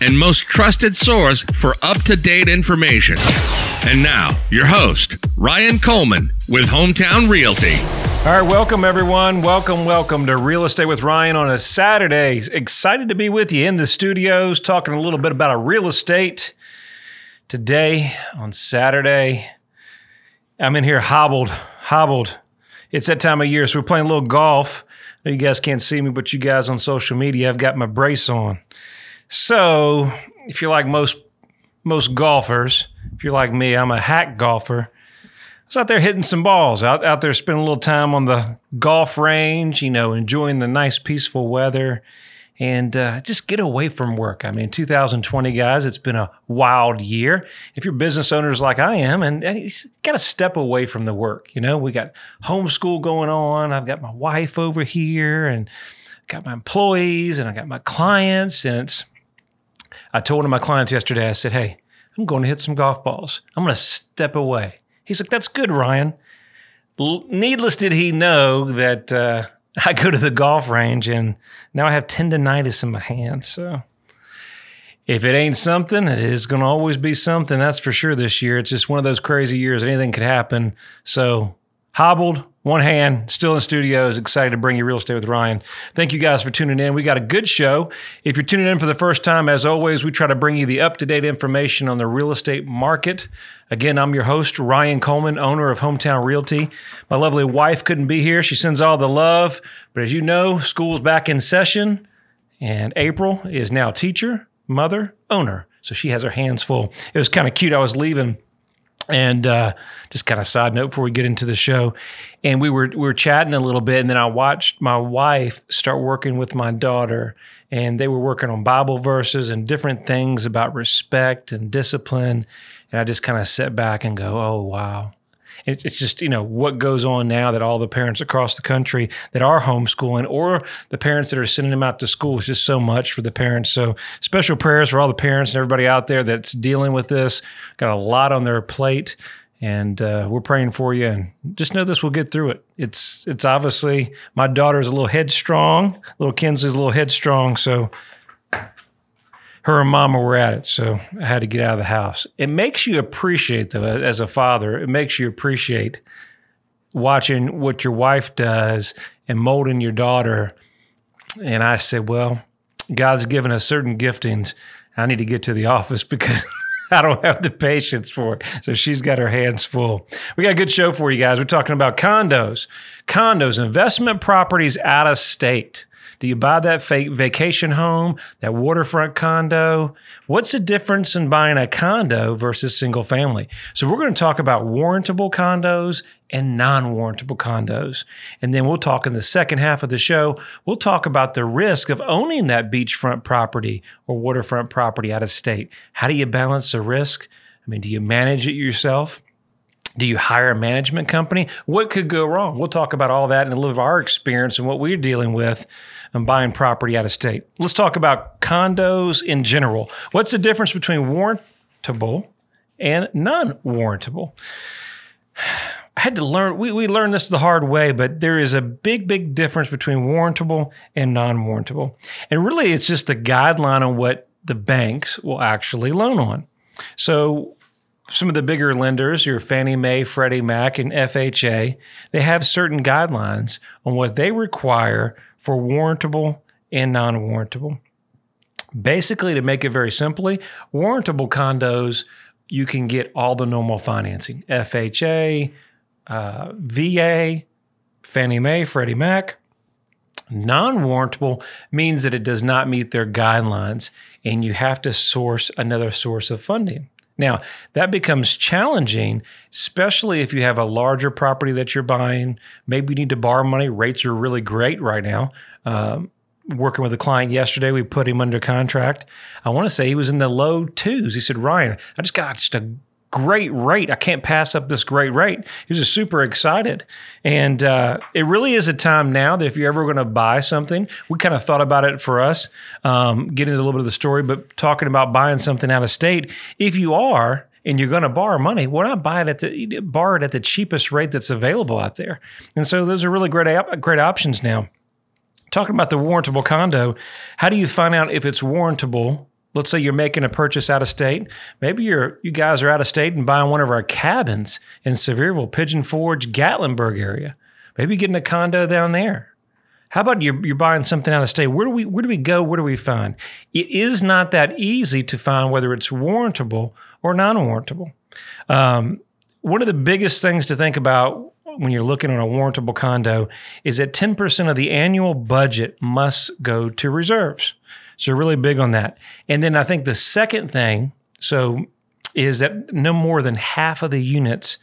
and most trusted source for up to date information. And now, your host, Ryan Coleman with Hometown Realty. All right, welcome everyone. Welcome, welcome to Real Estate with Ryan on a Saturday. Excited to be with you in the studios talking a little bit about a real estate. Today on Saturday, I'm in here hobbled, hobbled. It's that time of year, so we're playing a little golf. You guys can't see me, but you guys on social media, I've got my brace on. So, if you're like most most golfers, if you're like me, I'm a hack golfer. I was out there hitting some balls, out, out there spending a little time on the golf range, you know, enjoying the nice, peaceful weather and uh, just get away from work. I mean, 2020, guys, it's been a wild year. If you're business owners like I am, and you got to step away from the work. You know, we got homeschool going on. I've got my wife over here, and got my employees, and I got my clients. And it's, I told one of my clients yesterday, I said, hey, I'm going to hit some golf balls. I'm going to step away. He's like, that's good, Ryan. L- needless did he know that uh, I go to the golf range and now I have tendonitis in my hand. So if it ain't something, it is going to always be something. That's for sure this year. It's just one of those crazy years. Anything could happen. So hobbled, one hand, still in studios, excited to bring you Real Estate with Ryan. Thank you guys for tuning in. We got a good show. If you're tuning in for the first time, as always, we try to bring you the up to date information on the real estate market. Again, I'm your host, Ryan Coleman, owner of Hometown Realty. My lovely wife couldn't be here. She sends all the love. But as you know, school's back in session, and April is now teacher, mother, owner. So she has her hands full. It was kind of cute. I was leaving and uh, just kind of side note before we get into the show, and we were we were chatting a little bit, and then I watched my wife start working with my daughter, and they were working on Bible verses and different things about respect and discipline, and I just kind of sit back and go, "Oh wow, it's, it's just, you know, what goes on now that all the parents across the country that are homeschooling or the parents that are sending them out to school is just so much for the parents. So special prayers for all the parents and everybody out there that's dealing with this. Got a lot on their plate and uh, we're praying for you and just know this we'll get through it it's it's obviously my daughter's a little headstrong little kinsley's a little headstrong so her and mama were at it, so I had to get out of the house. It makes you appreciate, though, as a father, it makes you appreciate watching what your wife does and molding your daughter. And I said, well, God's given us certain giftings. I need to get to the office because I don't have the patience for it. So she's got her hands full. We got a good show for you guys. We're talking about condos, condos, investment properties out of state. Do you buy that vacation home, that waterfront condo? What's the difference in buying a condo versus single family? So we're going to talk about warrantable condos and non-warrantable condos. And then we'll talk in the second half of the show, we'll talk about the risk of owning that beachfront property or waterfront property out of state. How do you balance the risk? I mean, do you manage it yourself? Do you hire a management company? What could go wrong? We'll talk about all that and a little of our experience and what we're dealing with and buying property out of state. Let's talk about condos in general. What's the difference between warrantable and non warrantable? I had to learn, we, we learned this the hard way, but there is a big, big difference between warrantable and non warrantable. And really, it's just a guideline on what the banks will actually loan on. So, some of the bigger lenders, your Fannie Mae, Freddie Mac, and FHA, they have certain guidelines on what they require for warrantable and non warrantable. Basically, to make it very simply, warrantable condos, you can get all the normal financing FHA, uh, VA, Fannie Mae, Freddie Mac. Non warrantable means that it does not meet their guidelines and you have to source another source of funding. Now, that becomes challenging, especially if you have a larger property that you're buying. Maybe you need to borrow money. Rates are really great right now. Um, working with a client yesterday, we put him under contract. I want to say he was in the low twos. He said, Ryan, I just got just a great rate. I can't pass up this great rate. He was just super excited. And uh, it really is a time now that if you're ever going to buy something, we kind of thought about it for us, um, getting into a little bit of the story, but talking about buying something out of state. If you are, and you're going to borrow money, why not buy it at the borrow it at the cheapest rate that's available out there? And so those are really great great options now. Talking about the warrantable condo, how do you find out if it's warrantable let's say you're making a purchase out of state. Maybe you're you guys are out of state and buying one of our cabins in Sevierville, Pigeon Forge, Gatlinburg area. Maybe getting a condo down there. How about you're, you're buying something out of state? Where do we where do we go? Where do we find? It is not that easy to find whether it's warrantable or non-warrantable. Um, one of the biggest things to think about when you're looking on a warrantable condo is that 10% of the annual budget must go to reserves. So really big on that. And then I think the second thing, so is that no more than half of the units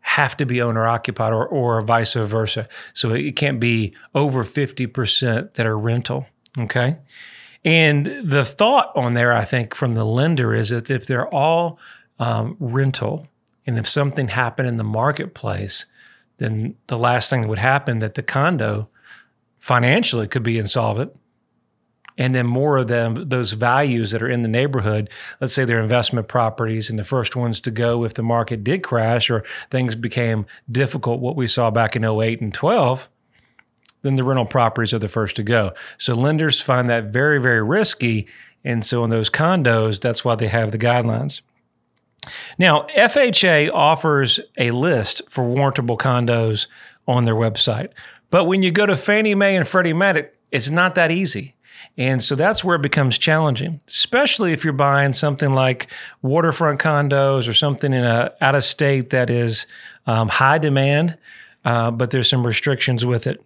have to be owner occupied or, or vice versa. So it can't be over 50% that are rental. Okay. And the thought on there, I think, from the lender is that if they're all um, rental and if something happened in the marketplace, then the last thing that would happen that the condo financially could be insolvent and then more of them those values that are in the neighborhood let's say they're investment properties and the first ones to go if the market did crash or things became difficult what we saw back in 08 and 12 then the rental properties are the first to go. So lenders find that very very risky. And so in those condos that's why they have the guidelines. Now fha offers a list for warrantable condos on their website. But when you go to fannie mae and freddie mac it's not that easy and so that's where it becomes challenging, especially if you're buying something like waterfront condos or something in a out of state that is um, high demand, uh, but there's some restrictions with it.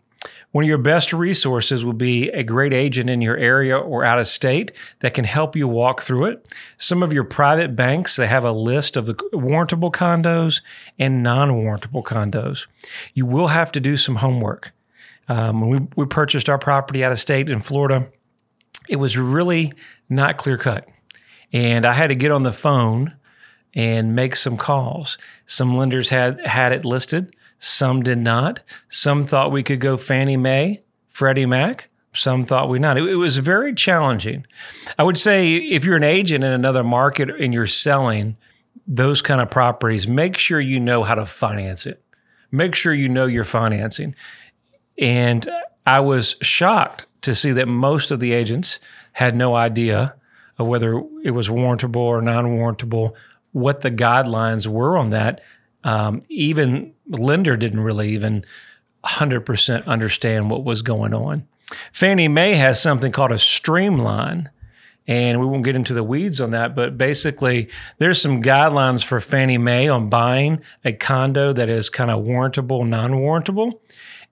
One of your best resources will be a great agent in your area or out of state that can help you walk through it. Some of your private banks, they have a list of the warrantable condos and non-warrantable condos. You will have to do some homework. Um, when we, we purchased our property out of state in Florida, it was really not clear cut. And I had to get on the phone and make some calls. Some lenders had had it listed, some did not. Some thought we could go Fannie Mae, Freddie Mac. Some thought we not. It, it was very challenging. I would say if you're an agent in another market and you're selling those kind of properties, make sure you know how to finance it. Make sure you know your financing. And I was shocked to see that most of the agents had no idea of whether it was warrantable or non-warrantable, what the guidelines were on that. Um, even lender didn't really even 100% understand what was going on. Fannie Mae has something called a streamline, and we won't get into the weeds on that, but basically, there's some guidelines for Fannie Mae on buying a condo that is kind of warrantable, non warrantable.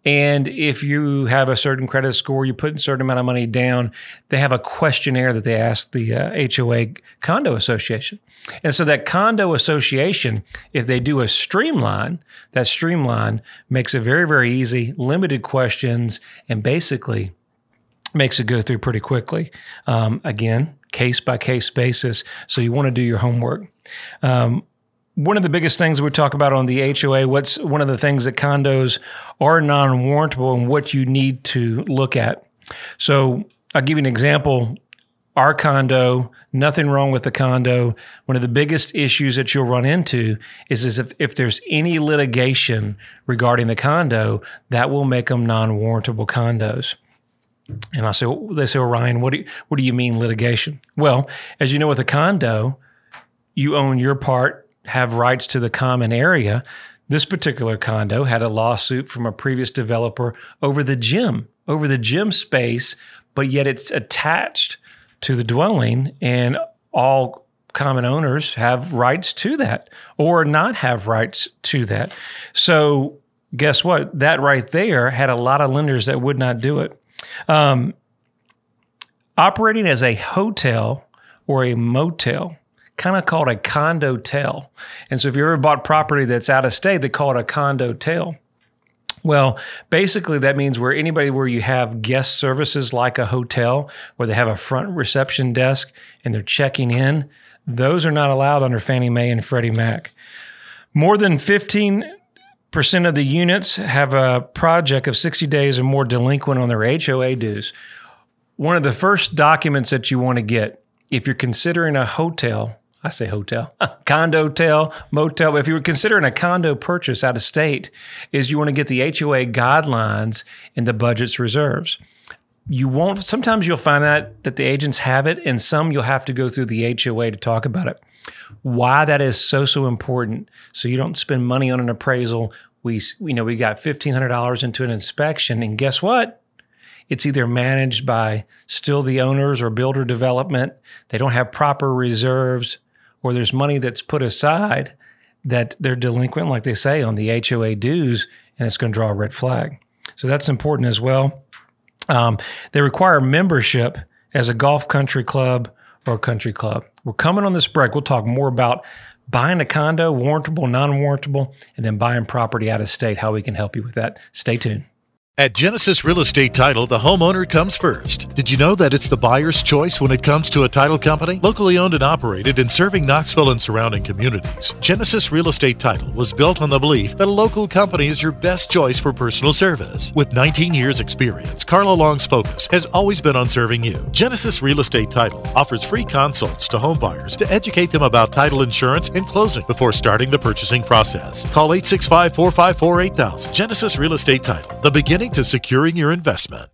And if you have a certain credit score, you put a certain amount of money down, they have a questionnaire that they ask the uh, HOA Condo Association. And so that condo association, if they do a streamline, that streamline makes it very, very easy, limited questions, and basically makes it go through pretty quickly. Um, again, case by case basis. So you want to do your homework. Um, one of the biggest things we talk about on the HOA, what's one of the things that condos are non warrantable and what you need to look at. So I'll give you an example. Our condo, nothing wrong with the condo. One of the biggest issues that you'll run into is, is if, if there's any litigation regarding the condo, that will make them non warrantable condos. And I say, they say, well, Ryan, what do you, what do you mean litigation? Well, as you know, with a condo, you own your part have rights to the common area. This particular condo had a lawsuit from a previous developer over the gym, over the gym space, but yet it's attached to the dwelling and all common owners have rights to that or not have rights to that. So, guess what? That right there had a lot of lenders that would not do it. Um, operating as a hotel or a motel kind of called a condo tel. And so if you ever bought property that's out of state, they call it a condo tel. Well, basically, that means where anybody where you have guest services like a hotel, where they have a front reception desk and they're checking in, Those are not allowed under Fannie Mae and Freddie Mac. More than 15% of the units have a project of 60 days or more delinquent on their HOA dues. One of the first documents that you want to get if you're considering a hotel, I say hotel, condo hotel, motel, if you were considering a condo purchase out of state, is you want to get the HOA guidelines and the budget's reserves you won't sometimes you'll find that that the agents have it and some you'll have to go through the HOA to talk about it. Why that is so so important so you don't spend money on an appraisal. We you know we got $1500 into an inspection and guess what? It's either managed by still the owners or builder development. They don't have proper reserves or there's money that's put aside that they're delinquent like they say on the HOA dues and it's going to draw a red flag. So that's important as well. Um, they require membership as a golf country club or a country club. We're coming on this break. We'll talk more about buying a condo, warrantable, non warrantable, and then buying property out of state, how we can help you with that. Stay tuned. At Genesis Real Estate Title, the homeowner comes first. Did you know that it's the buyer's choice when it comes to a title company? Locally owned and operated and serving Knoxville and surrounding communities, Genesis Real Estate Title was built on the belief that a local company is your best choice for personal service. With 19 years' experience, Carla Long's focus has always been on serving you. Genesis Real Estate Title offers free consults to home buyers to educate them about title insurance and closing before starting the purchasing process. Call 865 454 8000. Genesis Real Estate Title, the beginning to securing your investment.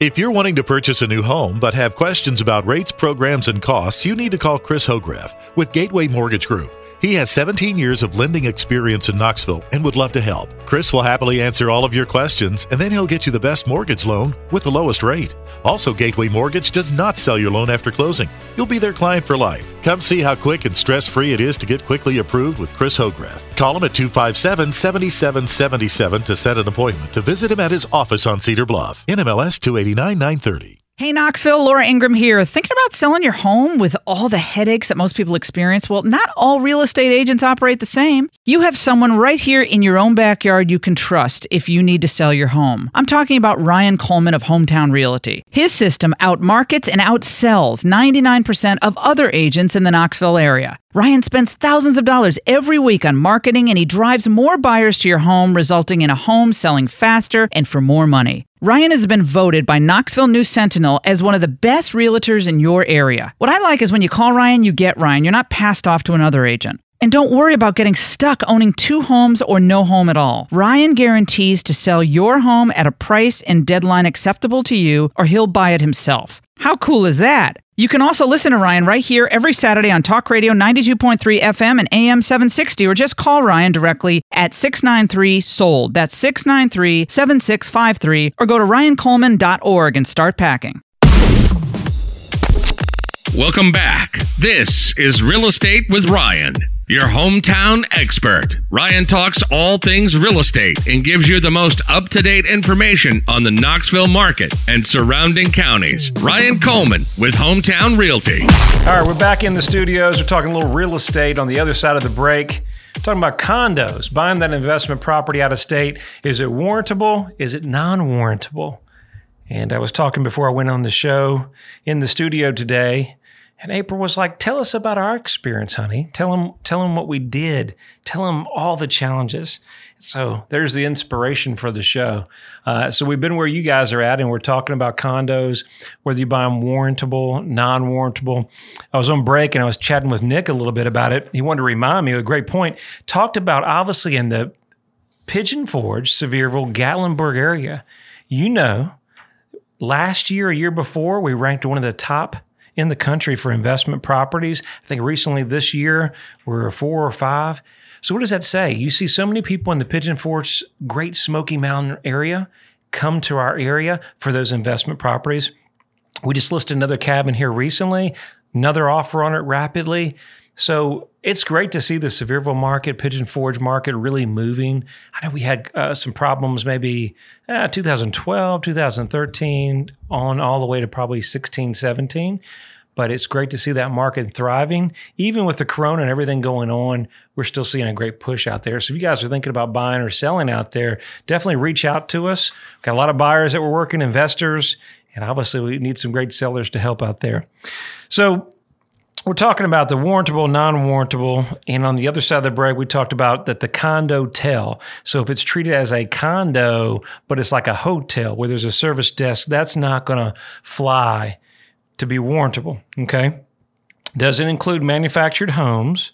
If you're wanting to purchase a new home but have questions about rates, programs, and costs, you need to call Chris Hograff with Gateway Mortgage Group. He has 17 years of lending experience in Knoxville and would love to help. Chris will happily answer all of your questions and then he'll get you the best mortgage loan with the lowest rate. Also, Gateway Mortgage does not sell your loan after closing. You'll be their client for life. Come see how quick and stress free it is to get quickly approved with Chris Hograff. Call him at 257 7777 to set an appointment to visit him at his office on Cedar Bluff. NMLS 289 930. Hey, Knoxville, Laura Ingraham here. Thinking about selling your home with all the headaches that most people experience? Well, not all real estate agents operate the same. You have someone right here in your own backyard you can trust if you need to sell your home. I'm talking about Ryan Coleman of Hometown Realty. His system outmarkets and outsells 99% of other agents in the Knoxville area. Ryan spends thousands of dollars every week on marketing and he drives more buyers to your home, resulting in a home selling faster and for more money. Ryan has been voted by Knoxville News Sentinel as one of the best realtors in your area. What I like is when you call Ryan, you get Ryan. You're not passed off to another agent. And don't worry about getting stuck owning two homes or no home at all. Ryan guarantees to sell your home at a price and deadline acceptable to you, or he'll buy it himself. How cool is that? You can also listen to Ryan right here every Saturday on Talk Radio 92.3 FM and AM 760, or just call Ryan directly at 693 SOLD. That's 693 7653, or go to ryancoleman.org and start packing. Welcome back. This is Real Estate with Ryan your hometown expert. Ryan talks all things real estate and gives you the most up to date information on the Knoxville market and surrounding counties. Ryan Coleman with Hometown Realty. All right, we're back in the studios. We're talking a little real estate on the other side of the break. talking about condos, buying that investment property out of state. Is it warrantable? Is it non warrantable? And I was talking before I went on the show in the studio today and April was like, "Tell us about our experience, honey. Tell them, tell them what we did. Tell them all the challenges." So there's the inspiration for the show. Uh, so we've been where you guys are at, and we're talking about condos, whether you buy them warrantable, non-warrantable. I was on break, and I was chatting with Nick a little bit about it. He wanted to remind me of a great point. Talked about obviously in the Pigeon Forge, Sevierville, Gatlinburg area. You know, last year, a year before, we ranked one of the top in the country for investment properties. I think recently this year we're four or five. So what does that say? You see so many people in the Pigeon Forge, Great Smoky Mountain area come to our area for those investment properties. We just listed another cabin here recently, another offer on it rapidly. So it's great to see the Sevierville market, Pigeon Forge market really moving. I know we had uh, some problems maybe uh, 2012, 2013, on all the way to probably 16, 17. But it's great to see that market thriving. Even with the corona and everything going on, we're still seeing a great push out there. So if you guys are thinking about buying or selling out there, definitely reach out to us. We've got a lot of buyers that we're working, investors, and obviously we need some great sellers to help out there. So we're talking about the warrantable, non-warrantable, and on the other side of the break, we talked about that the condo tel. So if it's treated as a condo, but it's like a hotel where there's a service desk, that's not going to fly to be warrantable. Okay, doesn't include manufactured homes.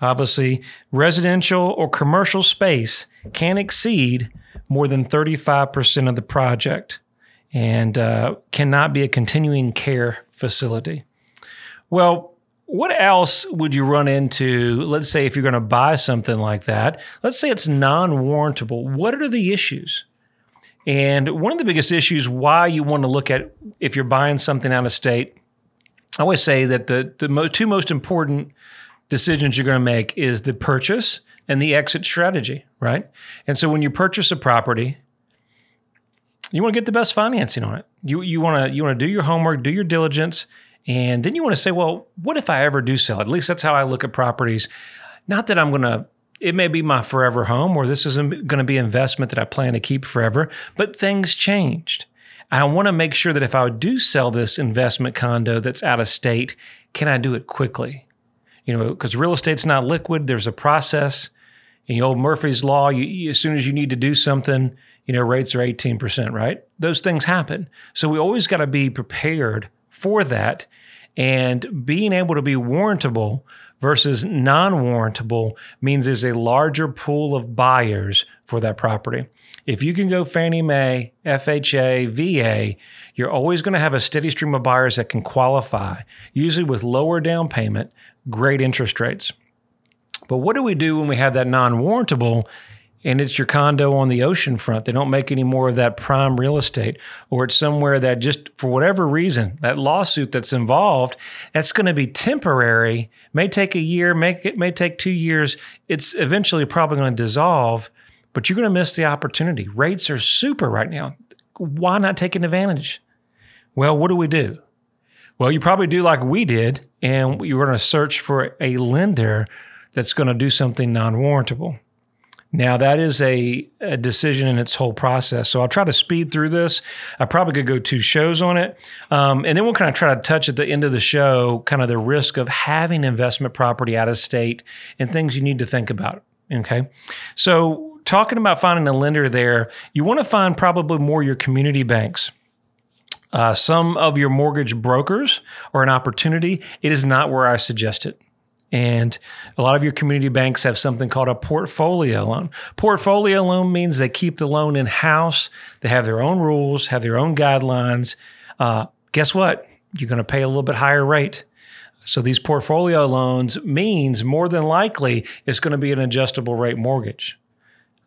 Obviously, residential or commercial space can exceed more than 35% of the project and uh, cannot be a continuing care facility. Well, what else would you run into? Let's say if you're going to buy something like that, let's say it's non warrantable. What are the issues? And one of the biggest issues why you want to look at if you're buying something out of state, I always say that the, the mo- two most important decisions you're going to make is the purchase and the exit strategy, right? And so when you purchase a property, you want to get the best financing on it. You you want to you want to do your homework, do your diligence, and then you want to say, well, what if I ever do sell? At least that's how I look at properties. Not that I'm going to, it may be my forever home or this isn't going to be investment that I plan to keep forever, but things changed. I want to make sure that if I do sell this investment condo that's out of state, can I do it quickly? You know, because real estate's not liquid. There's a process. In old Murphy's Law, you, as soon as you need to do something, you know, rates are 18%, right? Those things happen. So we always got to be prepared for that. And being able to be warrantable versus non warrantable means there's a larger pool of buyers for that property. If you can go Fannie Mae, FHA, VA, you're always going to have a steady stream of buyers that can qualify, usually with lower down payment, great interest rates. But what do we do when we have that non warrantable and it's your condo on the ocean front. They don't make any more of that prime real estate, or it's somewhere that just for whatever reason, that lawsuit that's involved, that's going to be temporary, may take a year, may, it may take two years. It's eventually probably going to dissolve, but you're going to miss the opportunity. Rates are super right now. Why not take advantage? Well, what do we do? Well, you probably do like we did, and you're going to search for a lender that's going to do something non warrantable. Now, that is a, a, decision in its whole process. So I'll try to speed through this. I probably could go two shows on it. Um, and then we'll kind of try to touch at the end of the show kind of the risk of having investment property out of state and things you need to think about. Okay. So, talking about finding a lender there, you want to find probably more your community banks. Uh, some of your mortgage brokers are an opportunity. It is not where I suggest it. And a lot of your community banks have something called a portfolio loan. Portfolio loan means they keep the loan in house. They have their own rules, have their own guidelines. Uh, guess what? You're going to pay a little bit higher rate. So these portfolio loans means more than likely it's going to be an adjustable rate mortgage.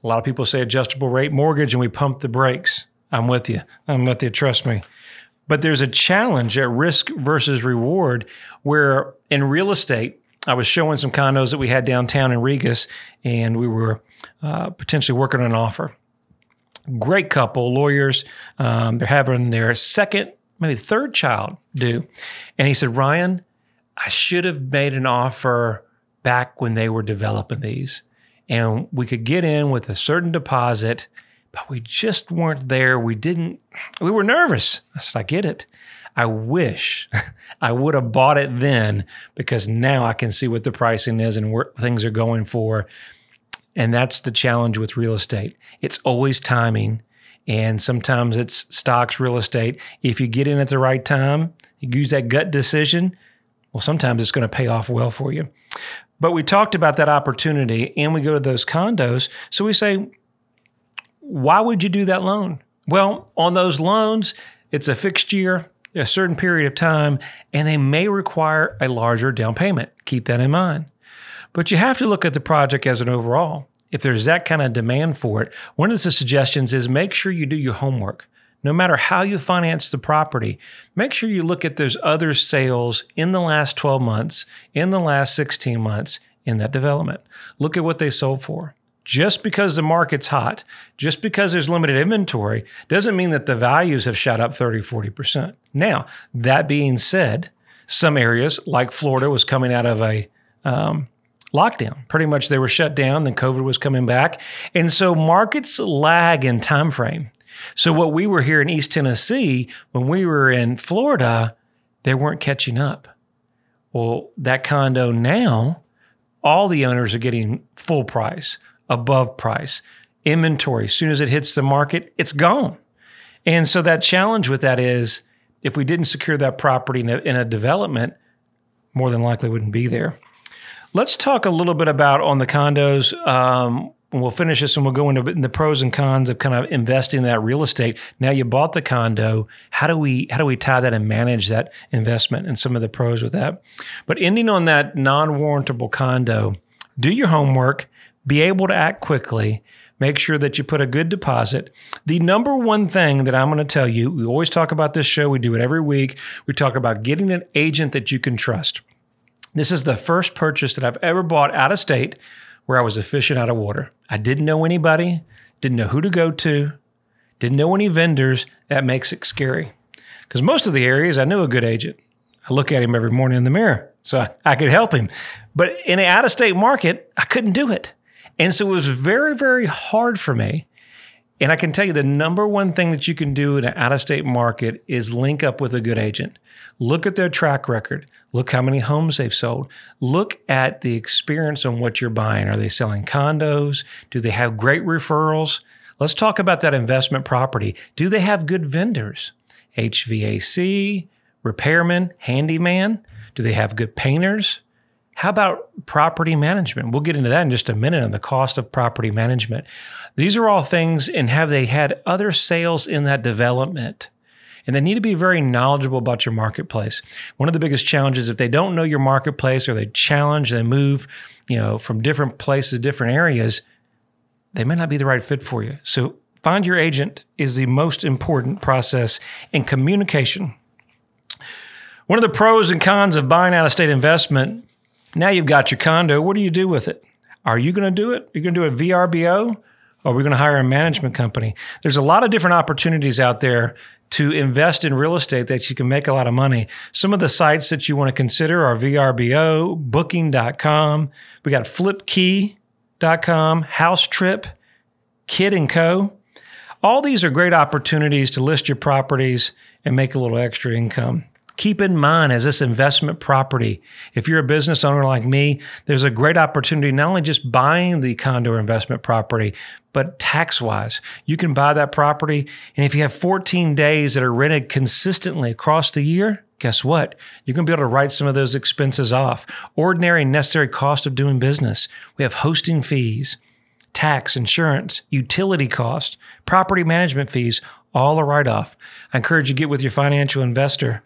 A lot of people say adjustable rate mortgage and we pump the brakes. I'm with you. I'm with you. Trust me. But there's a challenge at risk versus reward where in real estate, I was showing some condos that we had downtown in Regas, and we were uh, potentially working on an offer. Great couple, lawyers. Um, they're having their second, maybe third child due. And he said, Ryan, I should have made an offer back when they were developing these. And we could get in with a certain deposit, but we just weren't there. We didn't, we were nervous. I said, I get it. I wish I would have bought it then because now I can see what the pricing is and where things are going for. And that's the challenge with real estate. It's always timing. And sometimes it's stocks, real estate. If you get in at the right time, you use that gut decision, well, sometimes it's going to pay off well for you. But we talked about that opportunity and we go to those condos. So we say, why would you do that loan? Well, on those loans, it's a fixed year, a certain period of time, and they may require a larger down payment. Keep that in mind. But you have to look at the project as an overall. If there's that kind of demand for it, one of the suggestions is make sure you do your homework. No matter how you finance the property, make sure you look at those other sales in the last 12 months, in the last 16 months in that development. Look at what they sold for. Just because the market's hot, just because there's limited inventory, doesn't mean that the values have shot up 30, 40%. Now, that being said, some areas like Florida was coming out of a um, lockdown. Pretty much they were shut down, then COVID was coming back. And so markets lag in time frame. So what we were here in East Tennessee, when we were in Florida, they weren't catching up. Well, that condo now, all the owners are getting full price, above price, inventory. As soon as it hits the market, it's gone. And so that challenge with that is if we didn't secure that property in a, in a development, more than likely wouldn't be there. Let's talk a little bit about on the condos. Um, we'll finish this and we'll go into the pros and cons of kind of investing in that real estate. Now you bought the condo. How do we how do we tie that and manage that investment and some of the pros with that? But ending on that non-warrantable condo, do your homework, be able to act quickly, make sure that you put a good deposit. The number one thing that I'm going to tell you, we always talk about this show, we do it every week. We talk about getting an agent that you can trust. This is the first purchase that I've ever bought out of state where I was a fish out of water. I didn't know anybody, didn't know who to go to, didn't know any vendors. That makes it scary. Because most of the areas, I knew a good agent. I look at him every morning in the mirror, so I, I could help him. But in an out of state market, I couldn't do it. And so it was very, very hard for me. And I can tell you the number one thing that you can do in an out of state market is link up with a good agent. Look at their track record. Look how many homes they've sold. Look at the experience on what you're buying. Are they selling condos? Do they have great referrals? Let's talk about that investment property. Do they have good vendors? HVAC, repairman, handyman? Do they have good painters? How about property management? We'll get into that in just a minute on the cost of property management. These are all things, and have they had other sales in that development? and they need to be very knowledgeable about your marketplace. One of the biggest challenges if they don't know your marketplace or they challenge, they move, you know, from different places, different areas, they may not be the right fit for you. So find your agent is the most important process in communication. One of the pros and cons of buying out of state investment, now you've got your condo, what do you do with it? Are you going to do it? You're you going to do it VRBO? Or are we going to hire a management company? There's a lot of different opportunities out there to invest in real estate that you can make a lot of money. Some of the sites that you want to consider are VRBO, booking.com. We got flipkey.com, House Trip, Kid and Coe. All these are great opportunities to list your properties and make a little extra income. Keep in mind as this investment property, if you're a business owner like me, there's a great opportunity not only just buying the condo investment property, but tax wise. You can buy that property. And if you have 14 days that are rented consistently across the year, guess what? You're going to be able to write some of those expenses off. Ordinary and necessary cost of doing business. We have hosting fees, tax, insurance, utility cost, property management fees, all a write off. I encourage you to get with your financial investor.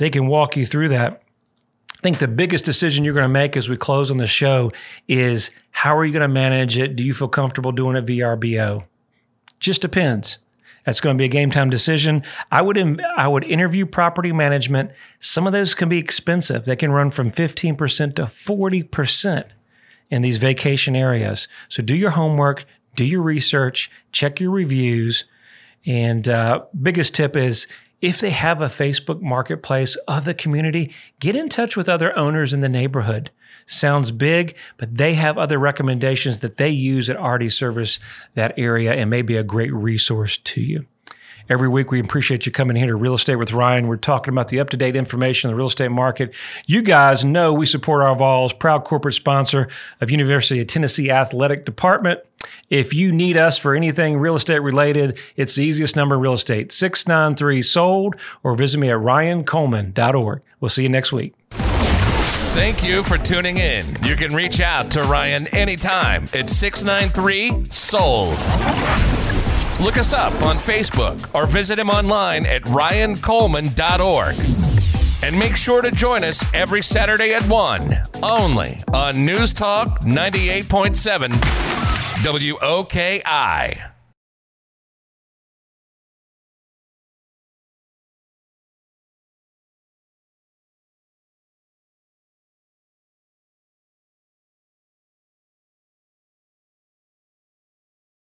They can walk you through that. I think the biggest decision you're going to make as we close on the show is how are you going to manage it? Do you feel comfortable doing it VRBO? Just depends. That's going to be a game time decision. I would I would interview property management. Some of those can be expensive. They can run from 15% to 40% in these vacation areas. So do your homework, do your research, check your reviews. And uh, biggest tip is if they have a Facebook marketplace of the community, get in touch with other owners in the neighborhood. Sounds big, but they have other recommendations that they use that already service that area and may be a great resource to you. Every week, we appreciate you coming here to Real Estate with Ryan. We're talking about the up to date information in the real estate market. You guys know we support our Vols, proud corporate sponsor of University of Tennessee Athletic Department. If you need us for anything real estate related, it's the easiest number in real estate 693 sold or visit me at ryancoleman.org. We'll see you next week. Thank you for tuning in. You can reach out to Ryan anytime at 693 sold. Look us up on Facebook or visit him online at ryancoleman.org. And make sure to join us every Saturday at 1, only on News Talk 98.7 WOKI.